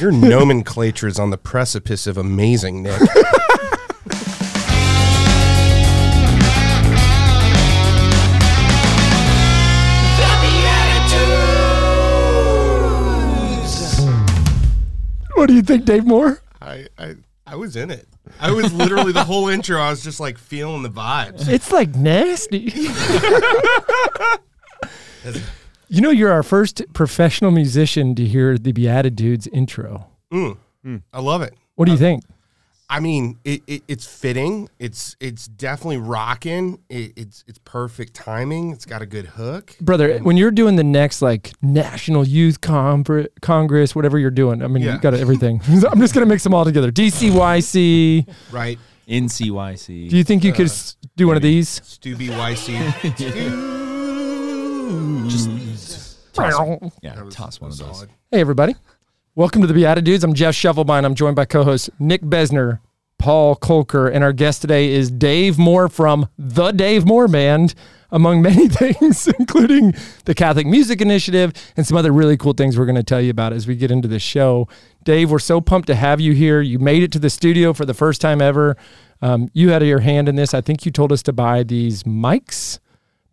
Your nomenclature is on the precipice of amazing, Nick. What do you think, Dave Moore? I, I I was in it. I was literally the whole intro. I was just like feeling the vibes. It's like nasty. You know, you're our first professional musician to hear the BeatiDudes intro. Mm. I love it. What do you think? I mean, it, it, it's fitting. It's it's definitely rocking. It, it's it's perfect timing. It's got a good hook. Brother, when you're doing the next like National Youth Conver- Congress, whatever you're doing, I mean, Yeah. you got everything. I'm just going to mix them all together. DCYC. Right. NCYC. Do you think you could s- do one of these? Stubby YC. yeah, was- toss one of those. solid. Hey, everybody. Welcome to the BeatiDudes. I'm Jeff Shovelbein. I'm joined by co hosts Nick Besner, Paul Kolker, and our guest today is Dave Moore from the Dave Moore Band, among many things, including the Catholic Music Initiative and some other really cool things we're going to tell you about as we get into the show. Dave, we're so pumped to have you here. You made it to the studio for the first time ever. Um, you had your hand in this. I think you told us to buy these mics.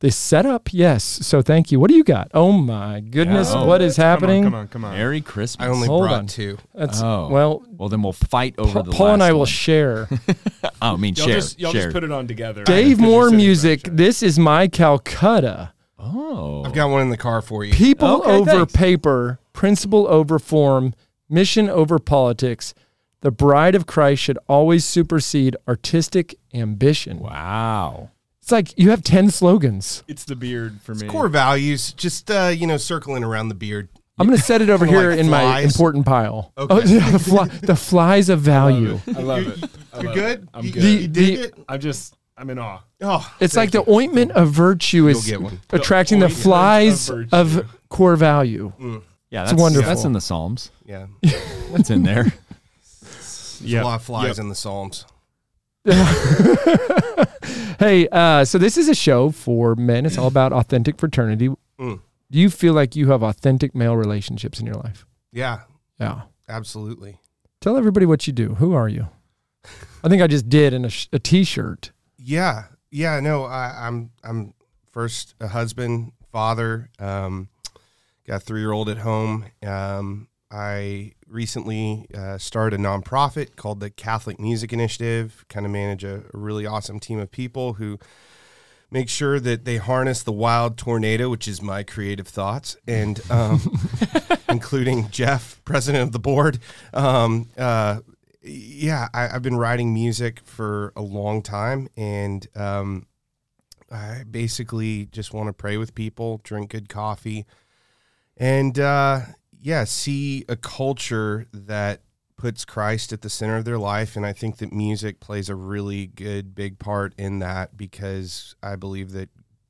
This setup, yes. So thank you. What do you got? Oh my goodness, Yeah. what is happening? Come on, come on, come on. Merry Christmas. I only Hold brought on. two. That's Oh. well. well, then we'll fight over Paul, the Paul and last I will one. share. oh, I mean, Y'all share. just y'all share. just put it on together. Dave Because Moore sitting music. right This is my Calcutta. oh. I've got one in the car for you. People Okay, over thanks. paper, principle over form, mission over politics. The bride of Christ should always supersede artistic ambition. Wow. It's like you have 10 slogans. It's the beard for me. Core values, just uh, you know, circling around the beard. I'm going to set it over Kinda here like in my flies. important pile. Okay. Oh, yeah, the, fly, the flies of value. I love it. I You're love good. It. I'm You- good. The- You dig the- it? I'm just I'm in awe. Oh, It's like thank the ointment of virtue is get one. attracting the, ointment of flies virtue. of core value. Yeah, It's that's wonderful. That's in the Psalms. Yeah, That's in there. there's a lot of flies Yep. in the Psalms. hey, uh, so this is a show for men. It's all about authentic fraternity. Mm. Do you feel like you have authentic male relationships in your life? Yeah, Yeah. absolutely. Tell everybody what you do. Who are you? I think I just did in a, sh- a t-shirt. Yeah, yeah. No, I, I'm I'm first a husband, father. Um, got a three year old at home. Um, I recently uh, started a nonprofit called the Catholic Music Initiative. Kind of manage a, a really awesome team of people who make sure that they harness the wild tornado, which is my creative thoughts, and um, including Jeff, president of the board. Um, uh, yeah, I, I've been writing music for a long time, and um, I basically just want to pray with people, drink good coffee, and uh, yeah, see a culture that puts Christ at the center of their life. And I think that music plays a really good, big part in that because I believe that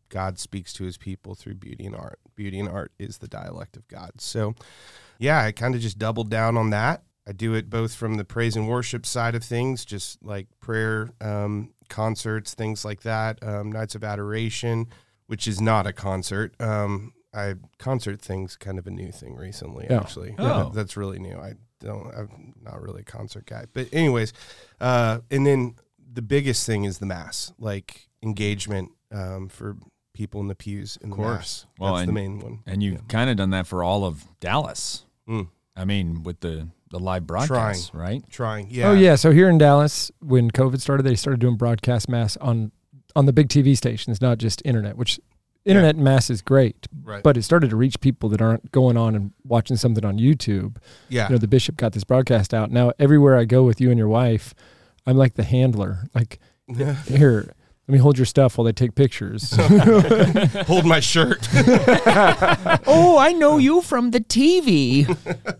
God speaks to his people through beauty and art. Beauty and art is the dialect of God. So, yeah, I kind of just doubled down on that. I do it both from the praise and worship side of things, just like prayer, um, concerts, things like that, um, nights of adoration, which is not a concert. Um, I concert things kind of a new thing recently, Yeah. actually. Oh. That- that's really new. I don't. I'm not really a concert guy, but anyways, uh, and then the biggest thing is the mass, like engagement um, for people in the pews in the course. mass. Well, that's the main one. And you've kind of done that for all of Dallas. Mm. I mean, with the, the live broadcasts, right? Trying, yeah. Oh yeah. So here in Dallas, when COVID started, they started doing broadcast mass on on the big TV stations, not just internet. Which internet mass is great, right. but it started to reach people that aren't going on and watching something on YouTube. yeah, You know, the bishop got this broadcast out. Now everywhere I go with you and your wife, I'm like the handler. Like here, let me hold your stuff while they take pictures. hold my shirt. oh, I know you from the TV.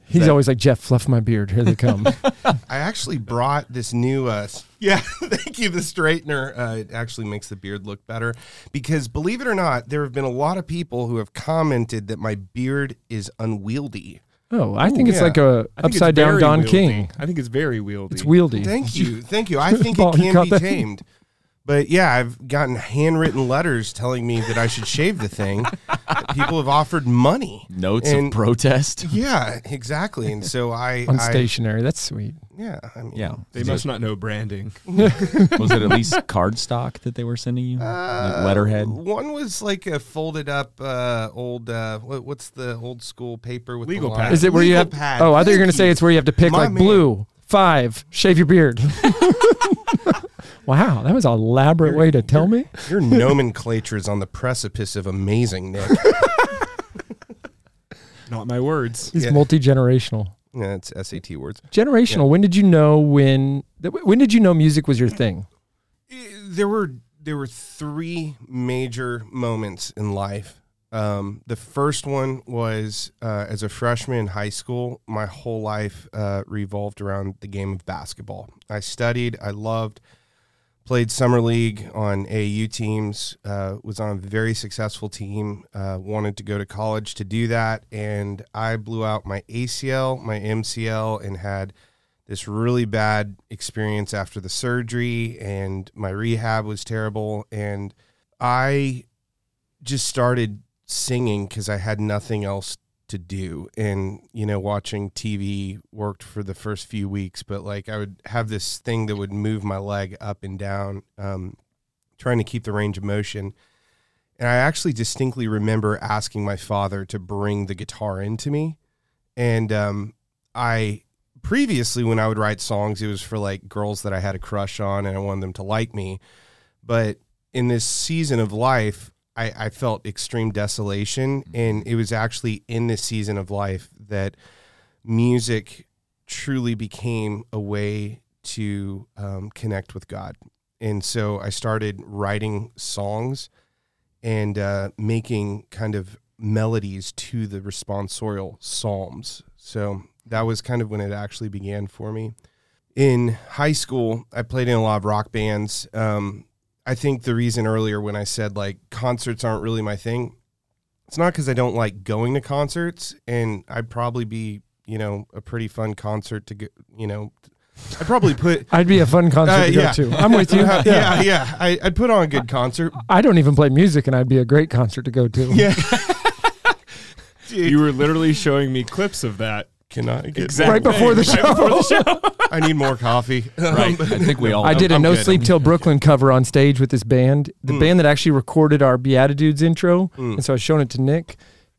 He's always like, Jeff, fluff my beard. Here they come. I actually brought this new. Uh, yeah, thank you. The straightener. Uh, it actually makes the beard look better because, believe it or not, there have been a lot of people who have commented that my beard is unwieldy. Oh, I think it's yeah. like a upside down Don wieldy. King. I think it's very wieldy. It's wieldy. Thank you, thank you. I think Paul, it can be that? tamed, But yeah, I've gotten handwritten letters telling me that I should shave the thing. People have offered money. Notes And- of protest. Yeah, exactly. And so I, On I stationary. That's sweet. yeah, I mean, Yeah. They must not know branding. Was it at least cardstock that they were sending you? Uh, like letterhead? One was like a folded up uh, old. Uh, what, what's the old school paper with Legal the pad. Is it where you have? pad. Oh, I thought you were going to say it's where you have to pick My like man. blue five, shave your beard. Wow, that was an elaborate way to tell me. Your nomenclature is on the precipice of amazing, Nick. Not my words. He's Yeah. multi generational. yeah, it's SAT words. Generational. When did you know when? When did you know music was your thing? there were there were three major moments in life. Um, the first one was uh, as a freshman in high school. My whole life uh, revolved around the game of basketball. I studied. I loved. Played summer league on AU teams. Uh, was on a very successful team. Uh, wanted to go to college to do that, and I blew out my ACL, my MCL, and had this really bad experience after the surgery and my rehab was terrible and i just started singing because i had nothing else to do. And you know watching tv worked for the first few weeks but like i would have this thing that would move my leg up and down um, trying to keep the range of motion. And i actually distinctly remember asking my father to bring the guitar into me. And um, i previously when I would write songs, it was for like girls that I had a crush on and I wanted them to like me. But in this season of life, I, I felt extreme desolation. And it was actually in this season of life that music truly became a way to um, connect with God. And so I started writing songs and uh, making kind of melodies to the responsorial psalms. So that was kind of when it actually began for me. In high school, I played in a lot of rock bands. Um, I think the reason earlier when I said like concerts aren't really my thing, it's not because I don't like going to concerts, and I'd probably be, you know, a pretty fun concert to go, you know, I'd probably put. I'd be a fun concert Uh, to yeah. go to. I'm with you. yeah, yeah, yeah. I, I'd put on a good concert. I don't even play music, and I'd be a great concert to go to. Yeah. You were literally showing me clips of that. Can I get Exact Right before the show. Right before the show. I need more coffee. Right. I think we all. I did a I'm No good. Sleep Till Brooklyn cover on stage with this band, the Mm. band that actually recorded our BeatiDudes intro. Mm. And so I was showing it to Nick.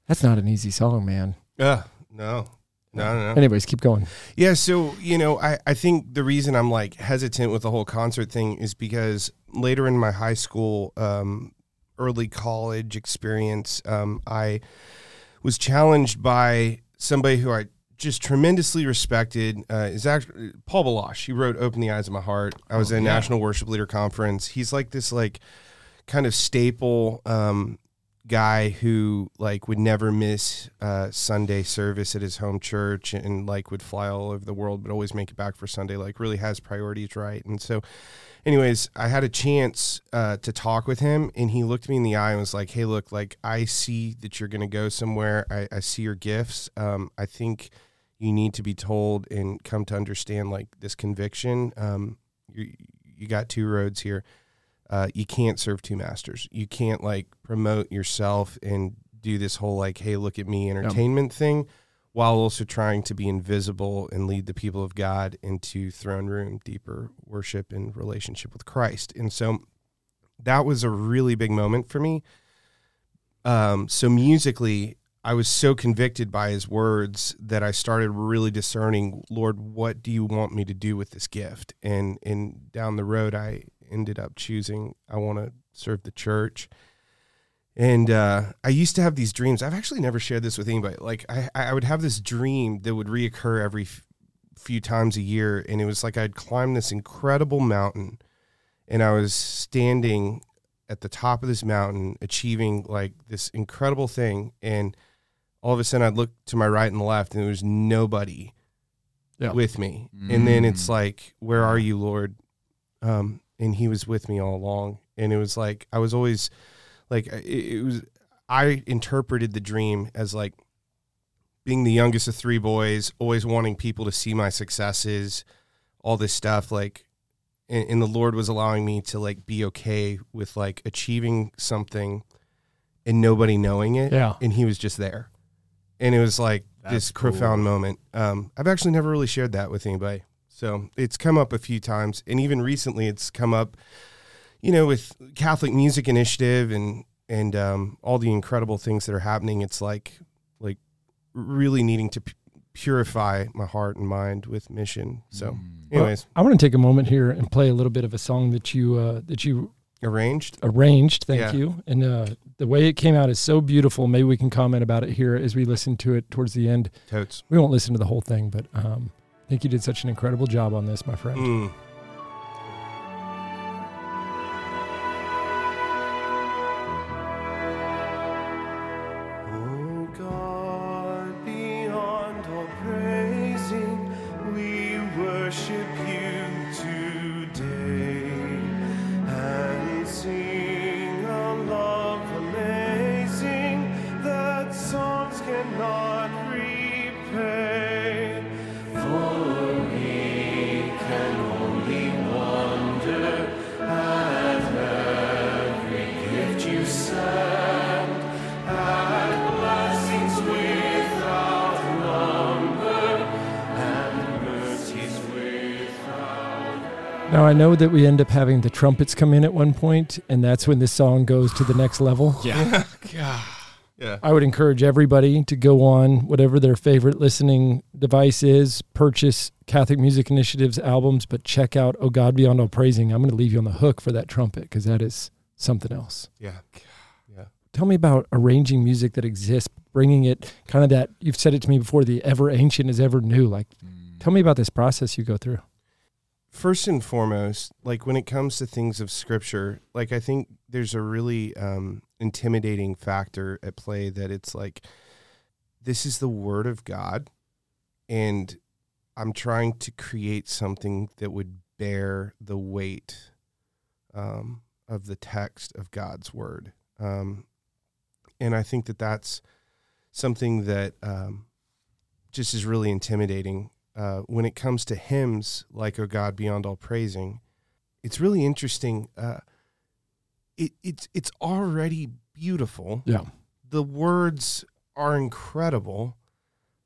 That's not an easy song, man. Uh, no, no, no, no. Anyways, keep going. Yeah, so you know, I I think the reason I'm like hesitant with the whole concert thing is because later in my high school, um, early college experience, um, I was challenged by somebody who I just tremendously respected. Uh, is actually Paul Baloche. He wrote "Open the Eyes of My Heart." I was at a National Worship Leader Conference. He's like this like kind of staple um, guy who like would never miss uh, Sunday service at his home church and like would fly all over the world but always make it back for Sunday like really has priorities right and so anyways I had a chance uh, to talk with him and he looked me in the eye and was like hey look like I see that you're gonna go somewhere I, I see your gifts um, I think you need to be told and come to understand like this conviction um, you, you got two roads here uh, you can't serve two masters. You can't like promote yourself and do this whole like, hey, look at me entertainment thing while also trying to be invisible and lead the people of God into throne room, deeper worship and relationship with Christ. And so that was a really big moment for me. Um, so musically, I was so convicted by his words that I started really discerning, Lord, what do you want me to do with this gift? And and down the road, I ended up choosing I want to serve the church. And uh, I used to have these dreams. I've actually never shared this with anybody. Like I, I would have this dream that would reoccur every f- few times a year, and it was like I'd climb this incredible mountain, and I was standing at the top of this mountain, achieving like this incredible thing, and all of a sudden I'd look to my right and left, and there was nobody Yeah. with me. And then it's Mm. like, "Where are you, Lord?" Um, and He was with me all along, and it was like I was always like it, it was. I interpreted the dream as like being the youngest of three boys, always wanting people to see my successes, all this stuff. Like and, and the Lord was allowing me to like be okay with like achieving something and nobody knowing it. Yeah. And he was just there. And it was like That's this cool. profound moment. Um, I've actually never really shared that with anybody. So it's come up a few times. And even recently it's come up, you know, with Catholic Music Initiative and and um, all the incredible things that are happening. It's like like really needing to pu- purify my heart and mind with mission. So, Mm. anyways, I want to take a moment here and play a little bit of a song that you uh, that you arranged. arranged. Thank Yeah. you. And uh, the way it came out is so beautiful. Maybe we can comment about it here as we listen to it towards the end. Totes. We won't listen to the whole thing, but um, I think you did such an incredible job on this, my friend. Mm. Know that we end up having the trumpets come in at one point, and that's when this song goes to the next level. Yeah. Yeah. I would encourage everybody to go on whatever their favorite listening device is, purchase Catholic Music Initiative's albums, but check out Oh God Beyond All Praising. I'm going to leave you on the hook for that trumpet because that is something else. Yeah. Tell me about arranging music that exists, bringing it kind of that, you've said it to me before, the ever ancient is ever new. Like, mm. tell me about this process you go through. First and foremost, like when it comes to things of scripture, like I think there's a really um, intimidating factor at play that it's like, this is the word of God, and I'm trying to create something that would bear the weight um, of the text of God's word. Um, and I think that that's something that um, just is really intimidating uh, when it comes to hymns like "O God Beyond All Praising." It's really interesting. Uh, it, it's it's already beautiful. Yeah. The words are incredible.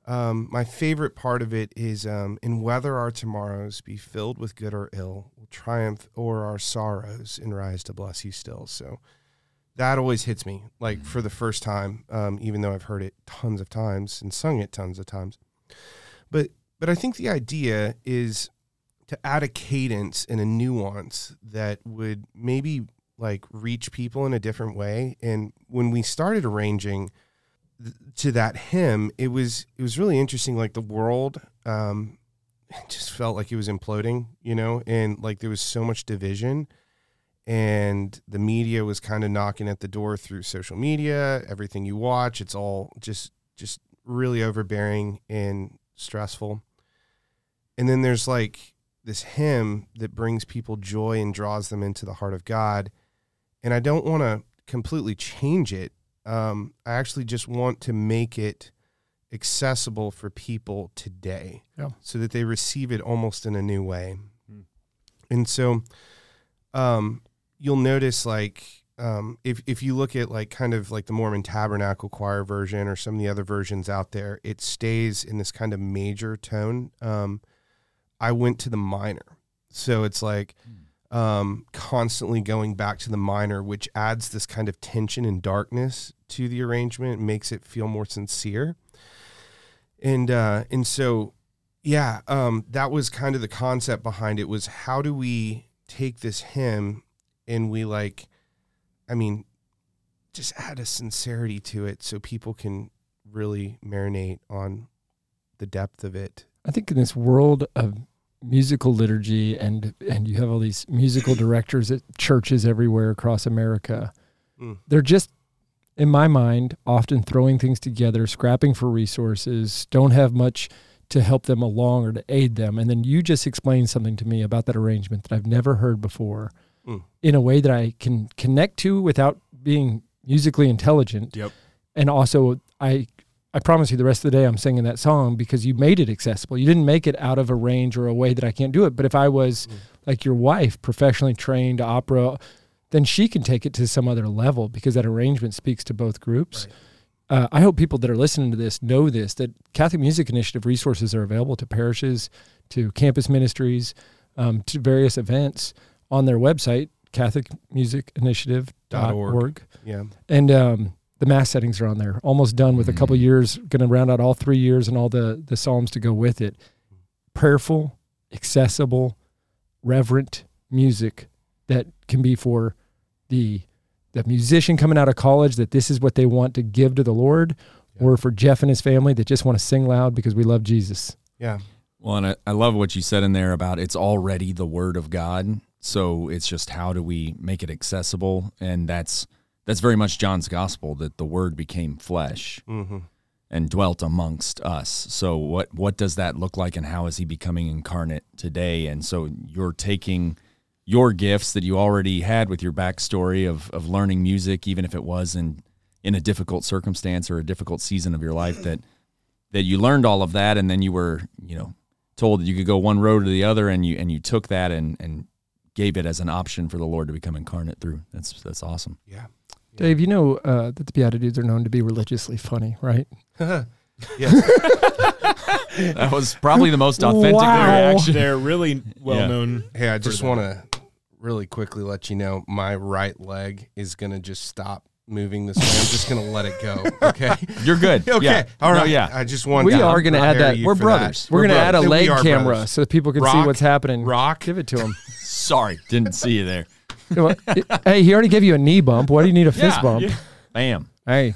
Um, my favorite part of it is, um, "In whether our tomorrows be filled with good or ill, we'll triumph o'er our sorrows and rise to bless you still." So that always hits me, like for the first time, um, even though I've heard it tons of times and sung it tons of times. But but I think the idea is to add a cadence and a nuance that would maybe like reach people in a different way. And when we started arranging th- to that hymn, it was it was really interesting. Like the world um, just felt like it was imploding, you know, and like there was so much division. And the media was kind of knocking at the door through social media. Everything you watch, it's all just just really overbearing and stressful. And then there's like this hymn that brings people joy and draws them into the heart of God. And I don't want to completely change it. Um, I actually just want to make it accessible for people today Yeah. so that they receive it almost in a new way. Hmm. And so um, you'll notice like um, if if you look at like kind of like the Mormon Tabernacle Choir version or some of the other versions out there, it stays in this kind of major tone. Um, I went to the minor, so it's like um, constantly going back to the minor, which adds this kind of tension and darkness to the arrangement, makes it feel more sincere. And uh, and so, yeah, um, that was kind of the concept behind it. Was how do we take this hymn and we like, I mean, just add a sincerity to it so people can really marinate on the depth of it. I think in this world of musical liturgy and and you have all these musical directors at churches everywhere across America. Mm. They're just in my mind often throwing things together, scrapping for resources, don't have much to help them along or to aid them. And then you just explained something to me about that arrangement that I've never heard before Mm. in a way that I can connect to without being musically intelligent. Yep. And also I I promise you, the rest of the day I'm singing that song because you made it accessible. You didn't make it out of a range or a way that I can't do it. But if I was like your wife, professionally trained opera, then she can take it to some other level because that arrangement speaks to both groups. Uh, I hope people that are listening to this know this that Catholic Music Initiative resources are available to parishes, to campus ministries, um, to various events on their website, CatholicMusicInitiative.org. Yeah. And um, the mass settings are on there. Almost done with a couple Mm. years. Going to round out all three years and all the the psalms to go with it. Prayerful, accessible, reverent music that can be for the the musician coming out of college that this is what they want to give to the Lord, or for Jeff and his family that just want to sing loud because we love Jesus. Yeah. Well, and I, I love what you said in there about it's already the word of God. So it's just how do we make it accessible? And that's that's very much John's gospel that the word became flesh Mm-hmm. and dwelt amongst us. So what what does that look like and how is he becoming incarnate today? And so you're taking your gifts that you already had with your backstory of of learning music, even if it was in in a difficult circumstance or a difficult season of your life that that you learned all of that and then you were, you know, told that you could go one road or the other and you and you took that and and gave it as an option for the Lord to become incarnate through. That's that's awesome. Yeah. Dave, you know uh, that the BeatiDudes are known to be religiously funny, right? yes. That was probably the most authentic Wow. reaction. They're really well known. Hey, I just want to really quickly let you know my right leg is going to just stop moving this way. I'm just going to let it go. Okay. You're good. Okay. Yeah. All No, yeah. I just want We to are gonna add that. We're for brothers. We're, going to add a leg camera brothers. so that people can see what's happening. Rock. Give it to him. Sorry, didn't see you there. Hey, he already gave you a knee bump. Why do you need a fist Yeah, bump? yeah. Bam. Hey.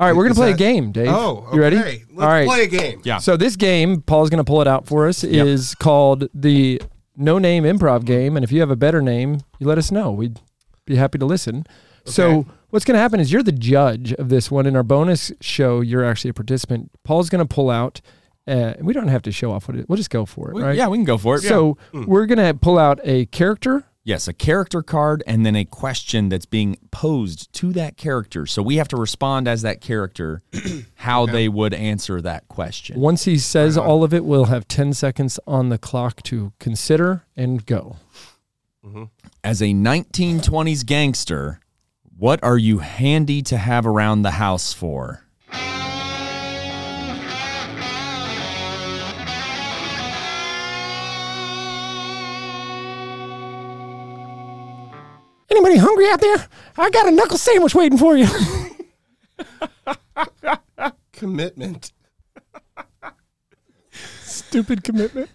All right, we're going Is to play a that- game, Dave. Oh, okay. You ready? Let's All right. play a game. Yeah. So this game, Paul's going to pull it out for us, is called the No Name Improv Game. And if you have a better name, you let us know. We'd be happy to listen. So what's going to happen is you're the judge of this one. In our bonus show, you're actually a participant. Paul's going to pull out. Uh, we don't have to show off what it is. We'll just go for it, We- right? Yeah, we can go for it. So we're going to pull out a character. Yes, a character card and then a question that's being posed to that character. So we have to respond as that character how they would answer that question. Once he says all of it, we'll have 10 seconds on the clock to consider and go. Mm-hmm. As a 1920s gangster, what are you handy to have around the house for? Anybody hungry out there? I got a knuckle sandwich waiting for you. Commitment. Stupid commitment.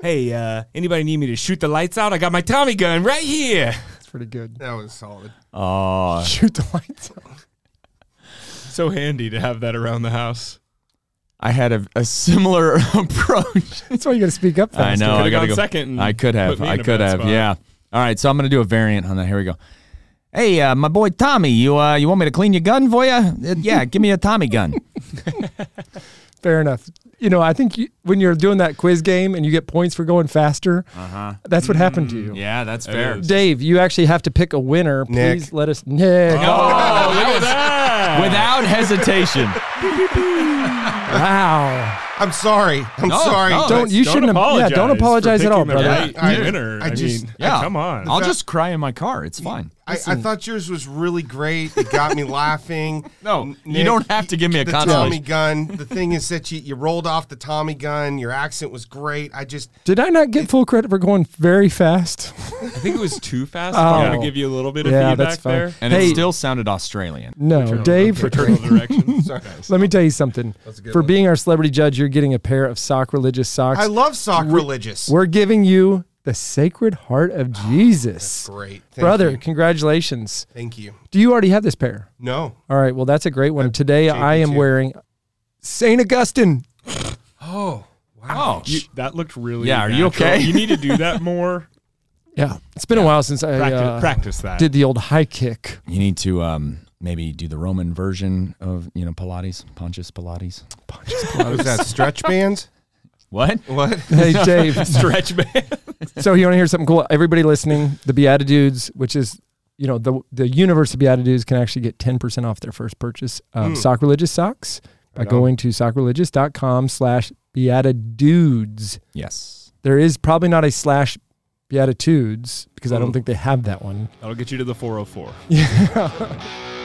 Hey, uh, anybody need me to shoot the lights out? I got my Tommy gun right here. That's pretty good. That was solid. Oh, Shoot the lights out. So handy to have that around the house. I had a, a similar approach. That's why you got to speak up I fast. know. I gotta go. second I could have. I could have. spot. Yeah. All right. So I'm gonna do a variant on that. Here we go. Hey, uh, my boy Tommy, you uh, you want me to clean your gun for you? Uh, yeah, give me a Tommy gun. Fair enough. You know, I think you, when you're doing that quiz game and you get points for going faster, Uh-huh. that's what happened to you. Yeah, that's It fair. is. Dave, you actually have to pick a winner. Nick. Please let us. Nick. Oh, look at that. Without hesitation. Wow. I'm sorry. I'm No, sorry. no. Don't you Don't shouldn't have. Yeah, don't apologize at all, picking the brother. right I- winner. I I, just- mean, Yeah. come on. I'll just cry in my car. It's fine. I, I thought yours was really great. It got me laughing. No, N- you don't have to give me a the consolation. Tommy gun. The thing is that you, you rolled off the Tommy gun. Your accent was great. I just Did I not get full credit for going very fast? I think it was too fast. Oh. I'm going to give you a little bit of Yeah, feedback that's fine. there. And Hey. it still sounded Australian. No, Dave. Fraternal directions. Let me tell you something. That's a good For one. being our celebrity judge, you're getting a pair of sock religious socks. I love sock sacrilegious. We're giving you the Sacred Heart of Jesus. great, Thank Brother, you. congratulations. Thank you. Do you already have this pair? No. All right, well, that's a great one. Today I am JP2. wearing St. Augustine. Oh wow. Oh, You, that looked really. Yeah, are you natural. okay? You need to do that more. Yeah, it's been a while since I Practice, uh, practice that. did the old high kick. you need to um, maybe do the Roman version of you know Pilates, Pontius Pilates. What was that? Stretch bands? What? What? Hey, Dave. Stretch band. so you want to hear something cool? Everybody listening, the BeatiDudes, which is you know the the universe of BeatiDudes, can actually get ten percent off their first purchase. of Mm. Sock religious socks. by Right on. going to sockreligious.com slash beatitudes. Yes. There is probably not a slash beatitudes because I don't Mm. think they have that one. That'll get you to the 404. Yeah.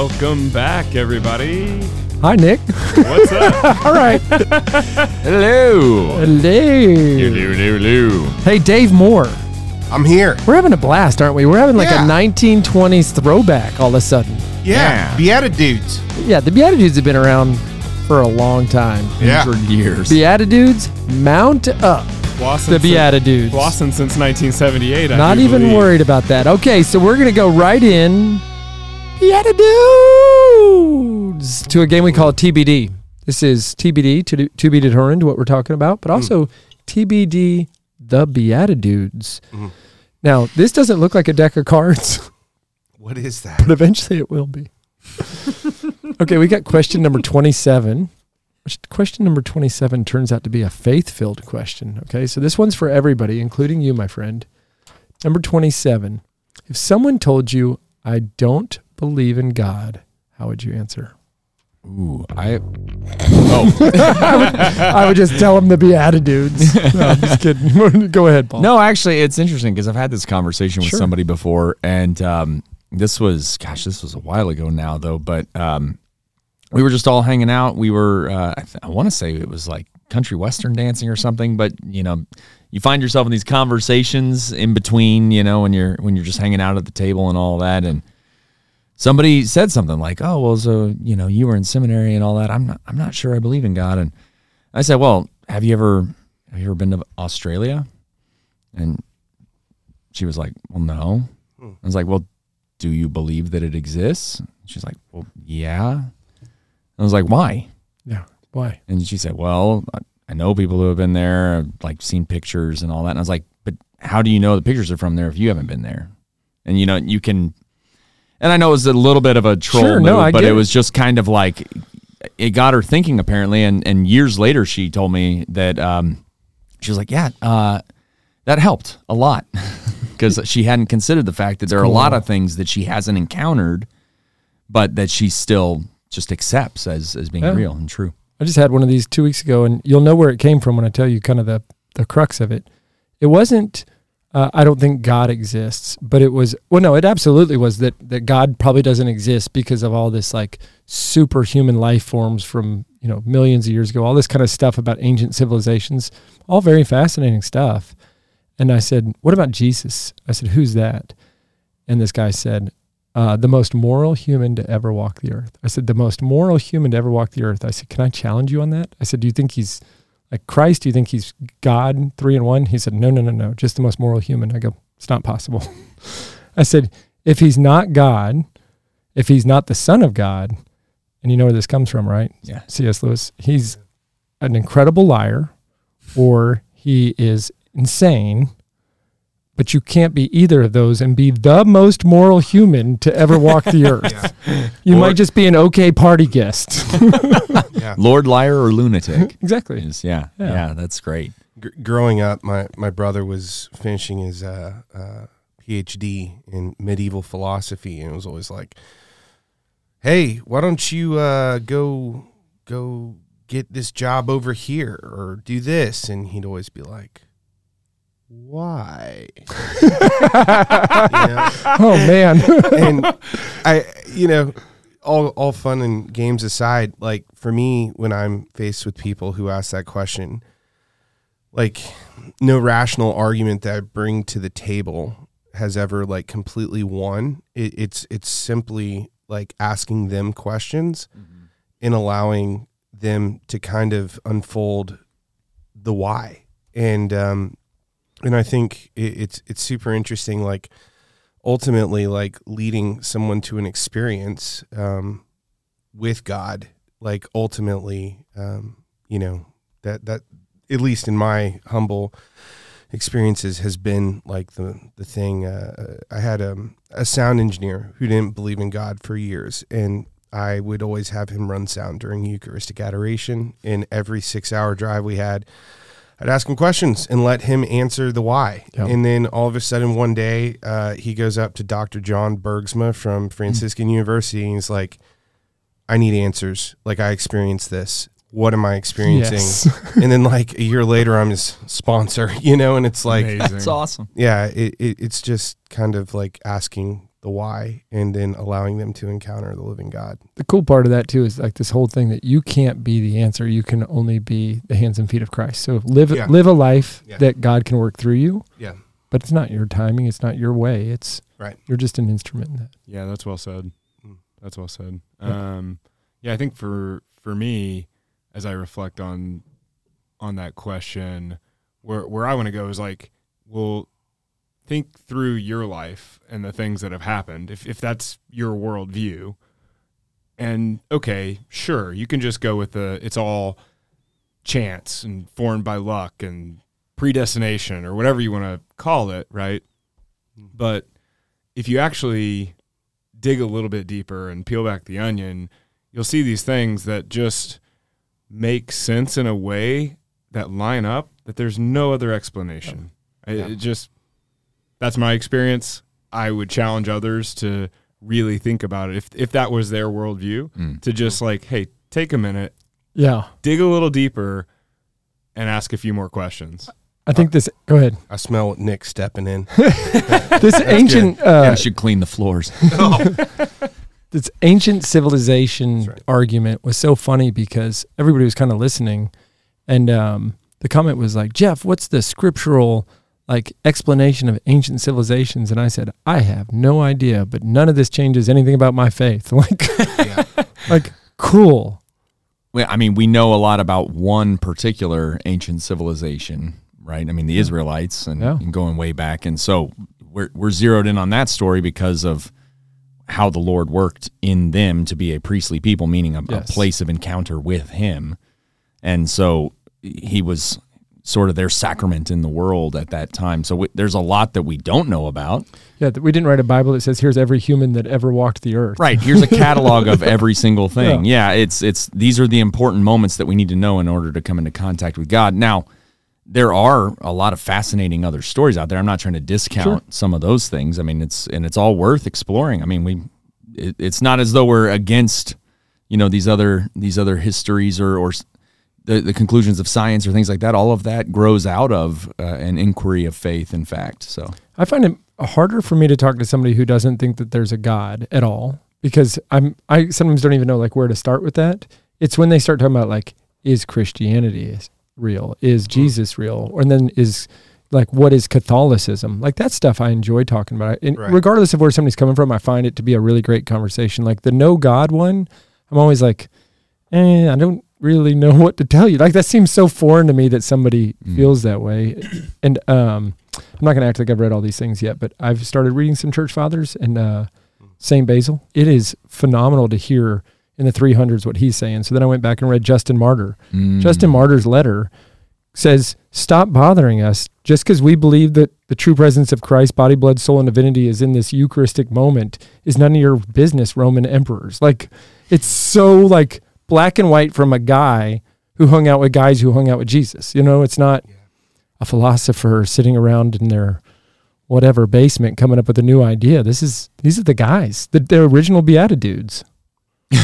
Welcome back, everybody. Hi, Nick. What's up? All right. Hello. Hello. hello. Hey, Dave Moore. I'm here. We're having a blast, aren't we? We're having like Yeah. a 1920s throwback all of a sudden. Yeah. Yeah. Beatitudes. Yeah, the Beatitudes have been around for a long time. Yeah. For years. Beatitudes, mount up. Blossom The since- Beatitudes. Blossom since 1978. I Not do even believe. worried about that. Okay, so we're going to go right in. Beatitudes to a game we call TBD. This is TBD, to, to be determined, what we're talking about, but also TBD, the BeatiDudes. Mhm. Now, this doesn't look like a deck of cards, What is that? but eventually it will be. okay, we got question number 27. Question number 27 turns out to be a faith filled question. Okay, so this one's for everybody, including you, my friend. Number 27. If someone told you, I don't believe in God, how would you answer? Ooh, I. Oh I would just tell them the Beatitudes. No, I'm just kidding. Go ahead, Paul. no, actually, it's interesting because I've had this conversation with Sure. somebody before, and um, this was, gosh, this was a while ago now, though. But um, we were just all hanging out. We were, uh, I, th- I want to say it was like country western dancing or something. But you know, you find yourself in these conversations in between, you know, when you're when you're just hanging out at the table and all that, and somebody said something like, "Oh, well, so you know, you were in seminary and all that. I'm not, I'm not sure I believe in God." And I said, "Well, have you ever, have you ever been to Australia?" And she was like, "Well, no." Hmm. I was like, "Well, do you believe that it exists?" She's like, "Well, yeah." I was like, "Why?" Yeah. Why? And she said, "Well, I- I know people who have been there, I've, like seen pictures and all that." And I was like, "But how do you know the pictures are from there if you haven't been there?" And you know, you can. And I know it was a little bit of a troll Sure, move, no, but it it. was just kind of like it got her thinking apparently. And and years later, she told me that um, she was like, "Yeah, uh, that helped a lot." Because she hadn't considered the fact that there are a lot of things that she hasn't encountered, but that she still just accepts as as being Yeah. real and true. I just had one of these two weeks ago, and you'll know where it came from when I tell you kind of the, the crux of it. It wasn't, uh, I don't think God exists, but it was, well, no, it absolutely was that, that God probably doesn't exist because of all this like superhuman life forms from, you know, millions of years ago, all this kind of stuff about ancient civilizations, all very fascinating stuff. And I said, What about Jesus? I said, Who's that? And this guy said, uh, the most moral human to ever walk the earth. I said, the most moral human to ever walk the earth. I said, can I challenge you on that? I said, do you think he's like Christ? Do you think he's God, three in one? He said, no, no, no, no, just the most moral human. I go, it's not possible. I said, if he's not God, if he's not the son of God, and you know where this comes from, right? Yeah. C.S. Lewis, he's an incredible liar or he is insane. But you can't be either of those and be the most moral human to ever walk the earth. You Or- might just be an okay party guest. Yeah. Lord liar or lunatic exactly. is yeah, Yeah. yeah that's great G- growing up, my, my brother was finishing his uh, uh, PhD in medieval philosophy, and it was always like, "Hey, why don't you uh, go go get this job over here or do this?" And he'd always be like, "Why?" Know? Oh man. and I, you know, all all fun and games aside, like for me, when I'm faced with people who ask that question, like no rational argument that I bring to the table has ever like completely won. It, it's it's simply like asking them questions and allowing them to kind of unfold the why. And um, and I think it, it's it's super interesting. Like ultimately like leading someone to an experience um, with God, like ultimately, um, you know, that that at least in my humble experiences has been like the the thing. Uh, I had a, a sound engineer who didn't believe in God for years, and I would always have him run sound during Eucharistic adoration. In every six hour drive we had, I'd ask him questions and let him answer the why. Yeah. And then all of a sudden, one day, uh, he goes up to Dr. John Bergsma from Franciscan University and he's like, I need answers. Like, I experienced this. What am I experiencing? Yes. and then, like, a year later, I'm his sponsor, you know? And it's like, Amazing. That's awesome. yeah, it, it, it's just kind of like asking the why and then allowing them to encounter the living God. the cool part of that too is like this whole thing that you can't be the answer. You can only be the hands and feet of Christ. So live Yeah. live a life Yeah. that God can work through you. Yeah. But it's not your timing. It's not your way. It's Right. You're just an instrument. In that. Yeah, that's well said. Mm. That's well said. Yeah. Um, yeah, I think for for me, as I reflect on on that question, where where I want to go is like, well, think through your life and the things that have happened. If if that's your worldview, and okay, sure, you can just go with the it's all chance and formed by luck and predestination or whatever you want to call it, right? Mm-hmm. But if you actually dig a little bit deeper and peel back the onion, you'll see these things that just make sense in a way that line up that there's no other explanation. It- It, just that's my experience. I would challenge others to really think about it if if that was their worldview Mm. to just like, hey, take a minute, Yeah. dig a little deeper, and ask a few more questions. I think this. Go ahead. I smell Nick stepping in. This ancient. Yeah, Uh, we should clean the floors. this ancient civilization right. argument was so funny because everybody was kind of listening, and um, the comment was like, "Jeff, what's the scriptural like explanation of ancient civilizations?" And I said, "I have no idea, but none of this changes anything about my faith." Like, yeah. like cool. Well, I mean, we know a lot about one particular ancient civilization, right? I mean, the Israelites, and, Yeah. and going way back, and so we're we're zeroed in on that story because of how the Lord worked in them to be a priestly people, meaning a, Yes. a place of encounter with Him, and so He was sort of their sacrament in the world at that time. So we, there's a lot that we don't know about. Yeah, we didn't write a Bible that says, "Here's every human that ever walked the earth." Right. Here's a catalog of every single thing. Yeah. it's it's these are the important moments that we need to know in order to come into contact with God. Now, there are a lot of fascinating other stories out there. I'm not trying to discount Sure. some of those things. I mean, it's and it's all worth exploring. I mean, we it, it's not as though we're against you know these other these other histories or or the, the conclusions of science or things like that. All of that grows out of uh, an inquiry of faith. In fact, so I find it harder for me to talk to somebody who doesn't think that there's a God at all because I'm I sometimes don't even know like where to start with that. It's when they start talking about like is Christianity real? Is Jesus real? And then is like what is Catholicism? Like that stuff I enjoy talking about. And Right. regardless of where somebody's coming from, I find it to be a really great conversation. Like the no God one, I'm always like, eh, I don't really know what to tell you. Like that seems so foreign to me that somebody Mm. feels that way. And um I'm not going to act like I've read all these things yet, but I've started reading some church fathers and uh, St. Basil. It is phenomenal to hear in the 300s what he's saying. So then I went back and read Justin Martyr. Mm. Justin Martyr's letter says, Stop bothering us just because we believe that the true presence of Christ, body, blood, soul, and divinity is in this Eucharistic moment is none of your business, Roman emperors. Like, it's so like black and white from a guy who hung out with guys who hung out with Jesus. You know, it's not a philosopher sitting around in their whatever basement coming up with a new idea. This is these are the guys, the, the original Beatitudes.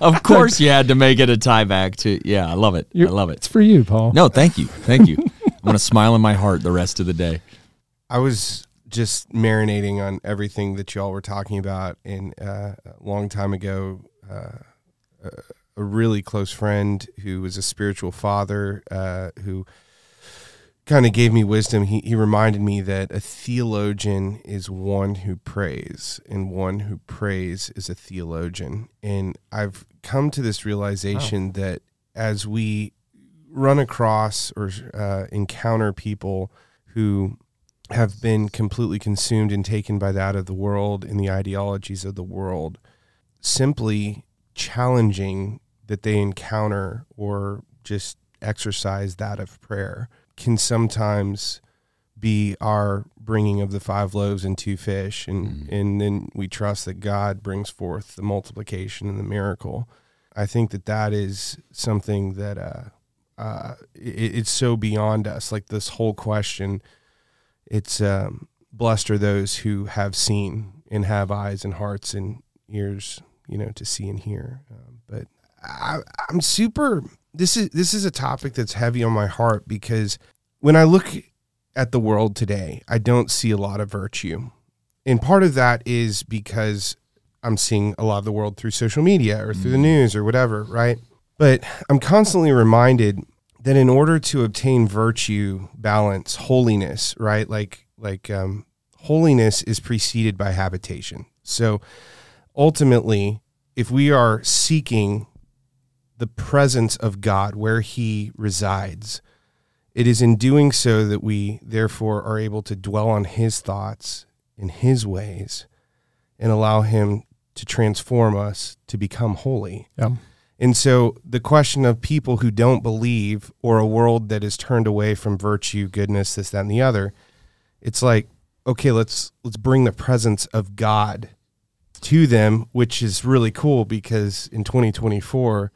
Of course, you had to make it a tie back to. Yeah, I love it. I You're- love it. It's for you, Paul. No, thank you, thank you. I'm gonna smile in my heart the rest of the day. I was just marinating on everything that y'all were talking about. And uh, a long time ago, uh, a, a really close friend who was a spiritual father uh, who kind of gave me wisdom. He, he reminded me that a theologian is one who prays, and one who prays is a theologian. And I've come to this realization that as we run across or uh, encounter people who have been completely consumed and taken by that of the world and the ideologies of the world, simply challenging that they encounter or just exercise that of prayer can sometimes be our bringing of the five loaves and two fish and and then we trust that God brings forth the multiplication and the miracle. I think that that is something that uh, uh, it, it's so beyond us. Like this whole question, it's um, blessed are those who have seen and have eyes and hearts and ears, you know, to see and hear. Um, but I, I'm super. This is this is a topic that's heavy on my heart because when I look at the world today, I don't see a lot of virtue, and part of that is because I'm seeing a lot of the world through social media or through the news or whatever, right? But I'm constantly reminded that in order to obtain virtue, balance, holiness, right? Like like um, holiness is preceded by habitation. So ultimately, if we are seeking the presence of God where He resides, it is in doing so that we therefore are able to dwell on His thoughts in His ways and allow Him to transform us to become holy. Yeah. And so the question of people who don't believe or a world that is turned away from virtue, goodness, this, that, and the other, it's like, okay, let's let's bring the presence of God to them, which is really cool because in 2024,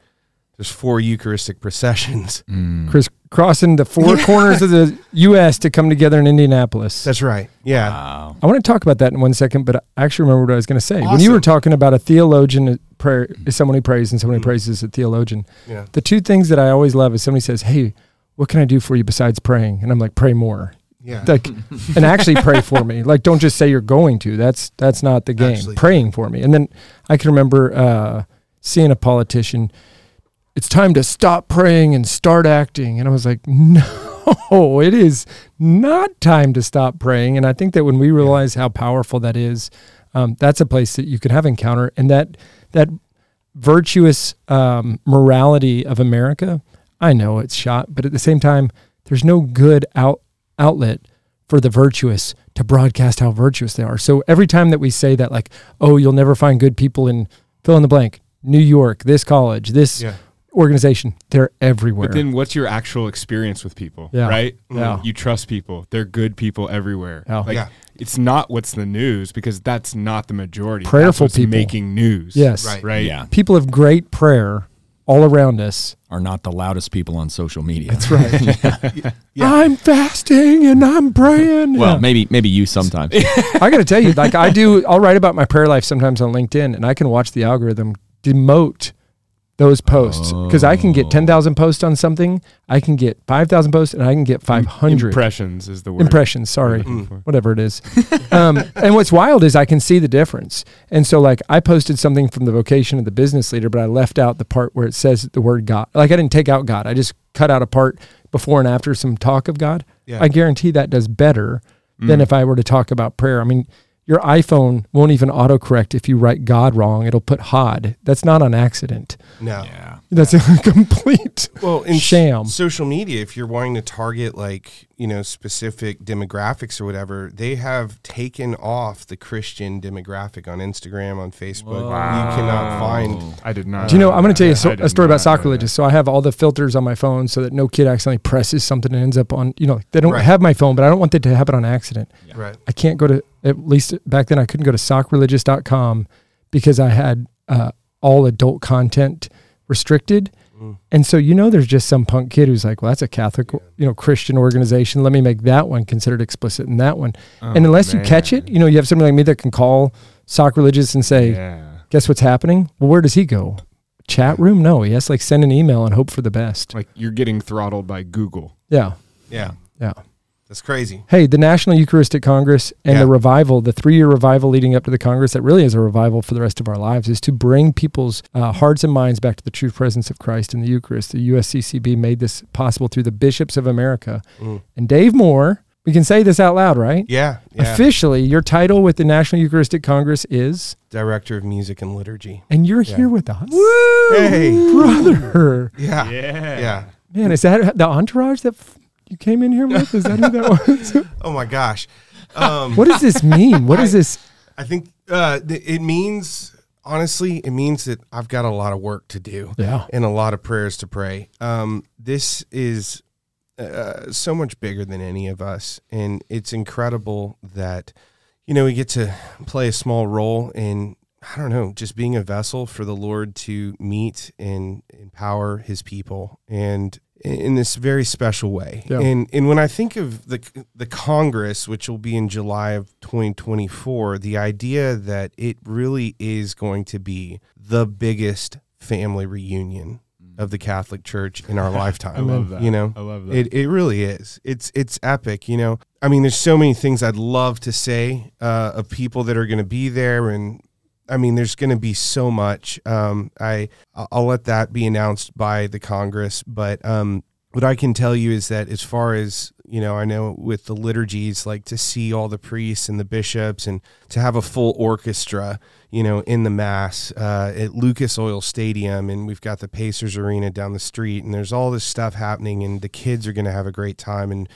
there's four Eucharistic processions. Mm. Chris crossing the four corners of the U.S. to come together in Indianapolis. That's right. Yeah. Wow. I want to talk about that in one second, but I actually remember what I was going to say. When you were talking about a theologian prayer is someone who prays and someone who mm. prays is a theologian. Yeah. The two things that I always love is somebody says, "Hey, what can I do for you besides praying?" And I'm like, "Pray more." Yeah. Like, and actually pray for me. Like, don't just say you're going to. That's that's not the game. Actually. Praying for me. And then I can remember uh, seeing a politician. It's time to stop praying and start acting. And I was like, no, it is not time to stop praying. And I think that when we realize how powerful that is, um, that's a place that you can have encounter. And that that virtuous um, morality of America, I know it's shot, but at the same time, there's no good out outlet for the virtuous to broadcast how virtuous they are. So every time that we say that, like, oh, you'll never find good people in fill in the blank, New York, this college, this Yeah. organization, they're everywhere. But then what's your actual experience with people? Yeah. Right? Yeah. Mm, you trust people. They're good people everywhere. Yeah. Like Yeah. it's not what's the news because that's not the majority. That's Prayerful what's people. making news. yes, Right. Right. Yeah. people of great prayer all around us. Are not the loudest people on social media. That's right. Yeah. Yeah. I'm fasting and I'm praying. Well, Yeah. maybe maybe you sometimes. I got to tell you, like I do, I'll write about my prayer life sometimes on LinkedIn, and I can watch the algorithm demote those posts because I can get ten thousand posts on something, I can get five thousand posts, and I can get five hundred Impressions is the word. impressions. Sorry, I'm looking for. whatever it is. um, and what's wild is I can see the difference. And so, like, I posted something from the vocation of the business leader, but I left out the part where it says the word God. Like, I didn't take out God. I just cut out a part before and after some talk of God. Yeah. I guarantee that does better Mm. than if I were to talk about prayer. I mean, your iPhone won't even autocorrect if you write God wrong. It'll put Hod. That's not an accident. no. yeah. That's a complete Well, in sham. social media, if you're wanting to target like you know specific demographics or whatever, they have taken off the Christian demographic on Instagram, on Facebook. You cannot find. I did not. Do you know? I'm going to tell you a, I so, a story about not know that. Sock Religious. So I have all the filters on my phone so that no kid accidentally presses something and ends up on. You know, they don't Right. have my phone, but I don't want that to happen on accident. Right. I can't go to at least back then I couldn't go to sockreligious.com because I had uh, all adult content restricted. Mm. And so you know there's just some punk kid who's like, well that's a Catholic, you know, Christian organization. Let me make that one considered explicit in that one. Oh, and unless you catch it, you know, you have somebody like me that can call Sock Religious and say, yeah. guess what's happening? Well, where does he go? Chat room? No, he has to like send an email and hope for the best. like you're getting throttled by Google. Yeah. Yeah. Yeah. That's crazy. Hey, the National Eucharistic Congress and Yeah. the revival, the three year revival leading up to the Congress, that really is a revival for the rest of our lives, is to bring people's uh, hearts and minds back to the true presence of Christ in the Eucharist. The USCCB made this possible through the bishops of America. Mm. And Dave Moore, we can say this out loud, right? Yeah. Yeah. Officially, your title with the National Eucharistic Congress is, Director of Music and Liturgy. and you're Yeah. here with us. Woo! Hey. Brother. Yeah. Yeah. Yeah. Man, is that the entourage that f- you came in here with? Is that who that was? Oh my gosh. Um, what does this mean? What is I- this? I think uh, th- it means honestly, it means that I've got a lot of work to do. Yeah. and a lot of prayers to pray. Um, this is uh, so much bigger than any of us, and it's incredible that you know we get to play a small role in I don't know just being a vessel for the Lord to meet and empower His people. And in this very special way. Yeah. And and when I think of the the Congress, which will be in July of 2024, the idea that it really is going to be the biggest family reunion of the Catholic Church in our lifetime. I love that. You know, I love that. it it really is. It's it's epic. You know, I mean, there's so many things I'd love to say uh, of people that are going to be there, and I mean, there's going to be so much. Um, I I'll let that be announced by the Congress, but um, what I can tell you is that as far as you know, I know with the liturgies, like to see all the priests and the bishops, and to have a full orchestra, you know, in the mass uh, at Lucas Oil Stadium, and we've got the Pacers Arena down the street, and there's all this stuff happening, and the kids are going to have a great time, and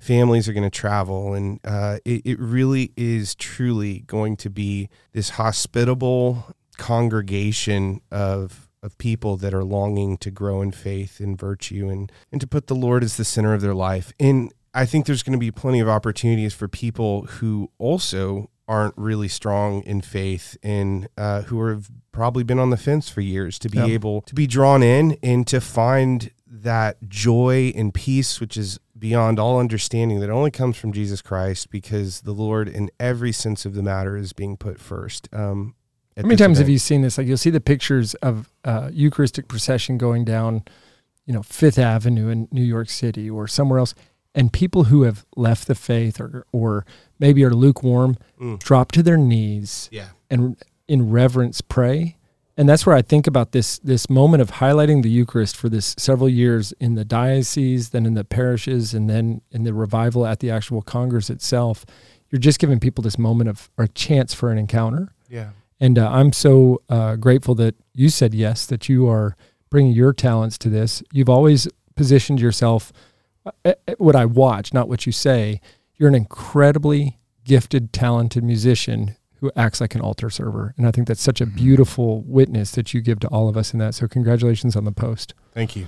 families are going to travel, and uh, it, it really is truly going to be this hospitable congregation of of people that are longing to grow in faith and virtue and and to put the Lord as the center of their life. And I think there's going to be plenty of opportunities for people who also aren't really strong in faith and uh, who have probably been on the fence for years to be Yeah. able to be drawn in and to find that joy and peace which is beyond all understanding that only comes from Jesus Christ because the Lord in every sense of the matter is being put first. Um, How many times have you seen this? Like you'll see the pictures of uh, Eucharistic procession going down, you know, Fifth Avenue in New York City or somewhere else, and people who have left the faith or or maybe are lukewarm Mm. drop to their knees Yeah. and in reverence pray. And that's where I think about this this moment of highlighting the Eucharist for this several years in the diocese, then in the parishes, and then in the revival at the actual Congress itself. You're just giving people this moment of or a chance for an encounter. Yeah. And uh, I'm so uh, grateful that you said yes, that you are bringing your talents to this. You've always positioned yourself, uh, uh, what I watch, not what you say. You're an incredibly gifted, talented musician who acts like an altar server. And I think that's such a beautiful witness that you give to all of us in that. So, congratulations on the post. Thank you.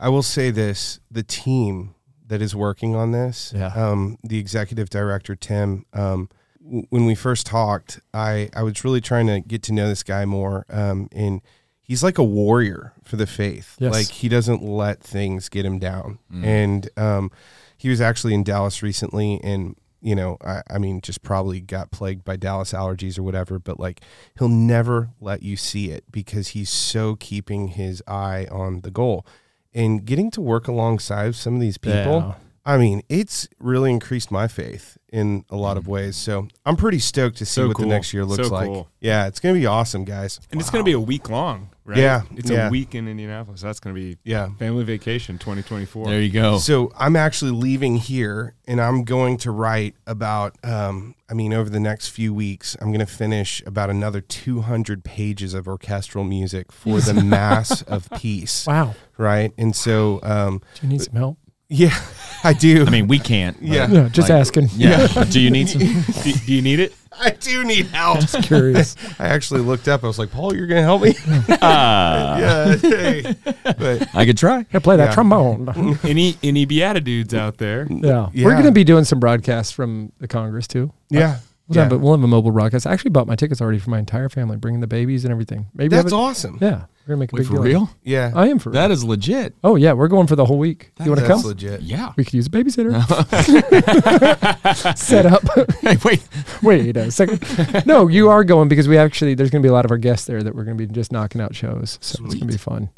I will say this: the team that is working on this, Yeah. um, the executive director Tim. Um, w- when we first talked, I I was really trying to get to know this guy more, um, and he's like a warrior for the faith. Yes. Like he doesn't let things get him down. And um, he was actually in Dallas recently, and you know, I, I mean, just probably got plagued by Dallas allergies or whatever. But like, he'll never let you see it because he's so keeping his eye on the goal. And getting to work alongside some of these people, Yeah. I mean, it's really increased my faith in a lot of mm. ways. So I'm pretty stoked to see So what cool. the next year looks So like. cool. Yeah, it's gonna be awesome, guys. and it's going to be a week long, right? Yeah, It's yeah. a week in Indianapolis. That's going to be Yeah. family vacation 2024. There you go. So I'm actually leaving here, and I'm going to write about. Um, I mean, over the next few weeks, I'm going to finish about another 200 pages of orchestral music for the Mass of Peace. Wow. Right, and so um, Do you need some help? Yeah, I do. I mean, we can't. but- Yeah. Yeah, just Like- asking. Yeah. Do you need some? do, do you need it? I do need help. Just Curious. I actually looked up. I was like, Paul, you're going to help me? Ah, yeah. Hey. But I could try. Yeah, play that Yeah. trombone. Any any BeatiDudes out there? Yeah. Yeah. We're going to be doing some broadcasts from the Congress too. yeah, We'll, have, we'll have a mobile broadcast. I actually bought my tickets already for my entire family, bringing the babies and everything. Maybe that's it- awesome. Yeah, we're gonna make a Wait, big for deal. real? Yeah, I am for That real. is legit. Oh yeah, we're going for the whole week. you want to that's come? legit. Yeah. We could use a babysitter. Set up. Hey, wait. Wait a second. No, you are going because we actually there's going to be a lot of our guests there that we're going to be just knocking out shows. So it's going to be fun.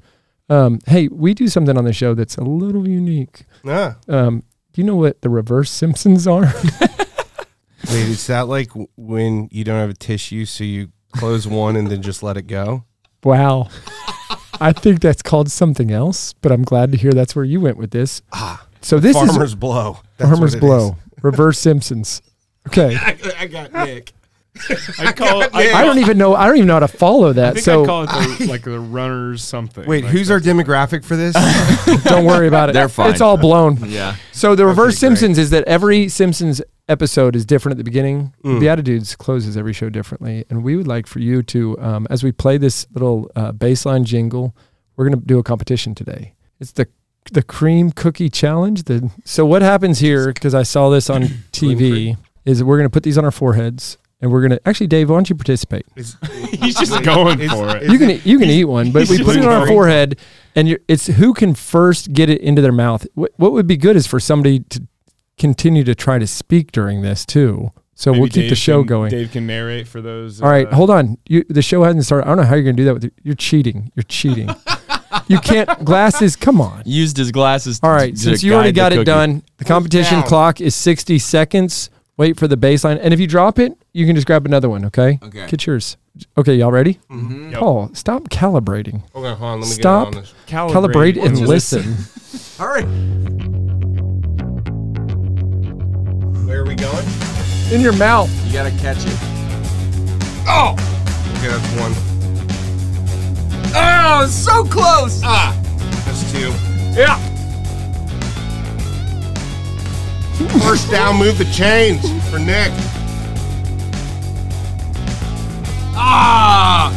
Um, hey, we do something on the show that's a little unique. Ah, Um, do you know what the reverse Simpsons are? wait, is that like when you don't have a tissue, so you close one and then just let it go? wow. I think that's called something else, but I'm glad to hear that's where you went with this. Ah, So this is farmer's blow. That's Farmer's what it Blow, reverse Simpsons. Okay. I, I got Nick. I call it. I, I don't even know. I don't even know how to follow I that. think So I call it the, like the runners something. Wait, Like who's our demographic for this? don't worry about it. They're fine. It's all blown. Yeah. So the reverse great. Simpsons is that every Simpsons episode is different at the beginning. Mm. BeatiDudes closes every show differently, and we would like for you to, um, as we play this little uh, baseline jingle, we're going to do a competition today. It's the the cream cookie challenge. The so what happens here? Because I saw this on TV. Is we're going to put these on our foreheads, and we're gonna actually, Dave, why don't you participate? Is- He's just going is- for it. You can you can eat one, but we put it on our forehead, and you're, it's who can first get it into their mouth. What, what would be good is for somebody to continue to try to speak during this too. So Maybe we'll keep the show can- going. Dave can narrate for those. All right, uh, hold on. You, the show hasn't started. I don't know how you're going to do that. With your, you're cheating. You're cheating. you can't glasses. Come on. Used his glasses. All right, to since you already got it cookie. done, the competition clock is 60 seconds. Wait for the baseline, and if you drop it, you can just grab another one. Okay. Okay. Get yours. Okay, y'all ready? Mm-hmm. Yep. Paul, stop calibrating. Hold on, hold on. Let me Stop. get on this. Calibrate and listen. All right. Where are we going? In your mouth. You gotta catch it. Oh! Okay, that's one. Oh, so close. Ah! That's two. Yeah. First down, move the chains for Nick. Ah.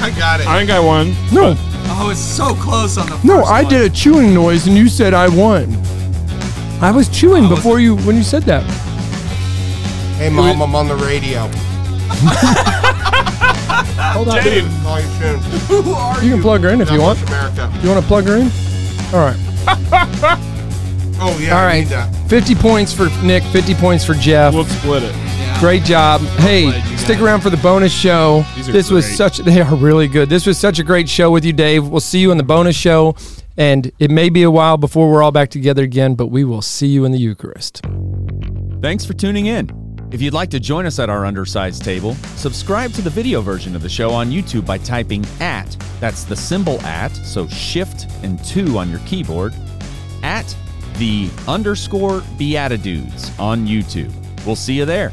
I got it. I think I won. No, Oh, it's so close on the. First no, I one. did a chewing noise, and you said I won. I was chewing before you when you said that. hey, Mom, I'm on the radio. Hold on. Dave. Call you soon. Who are You you? can plug her in if you want. bless America. You want to plug her in? All right. Oh, yeah, All I right. need that. 50 points for Nick, 50 points for Jeff. We'll split it. Great job. Hey, glad you stick got around for the bonus show. These are This was great. such they are really good. This was such a great show with you, Dave. We'll see you in the bonus show. And it may be a while before we're all back together again, but we will see you in the Eucharist. Thanks for tuning in. If you'd like to join us at our undersized table, subscribe to the video version of the show on YouTube by typing at, that's the symbol at, so shift and two on your keyboard, at the underscore BeatiDudes on YouTube. We'll see you there.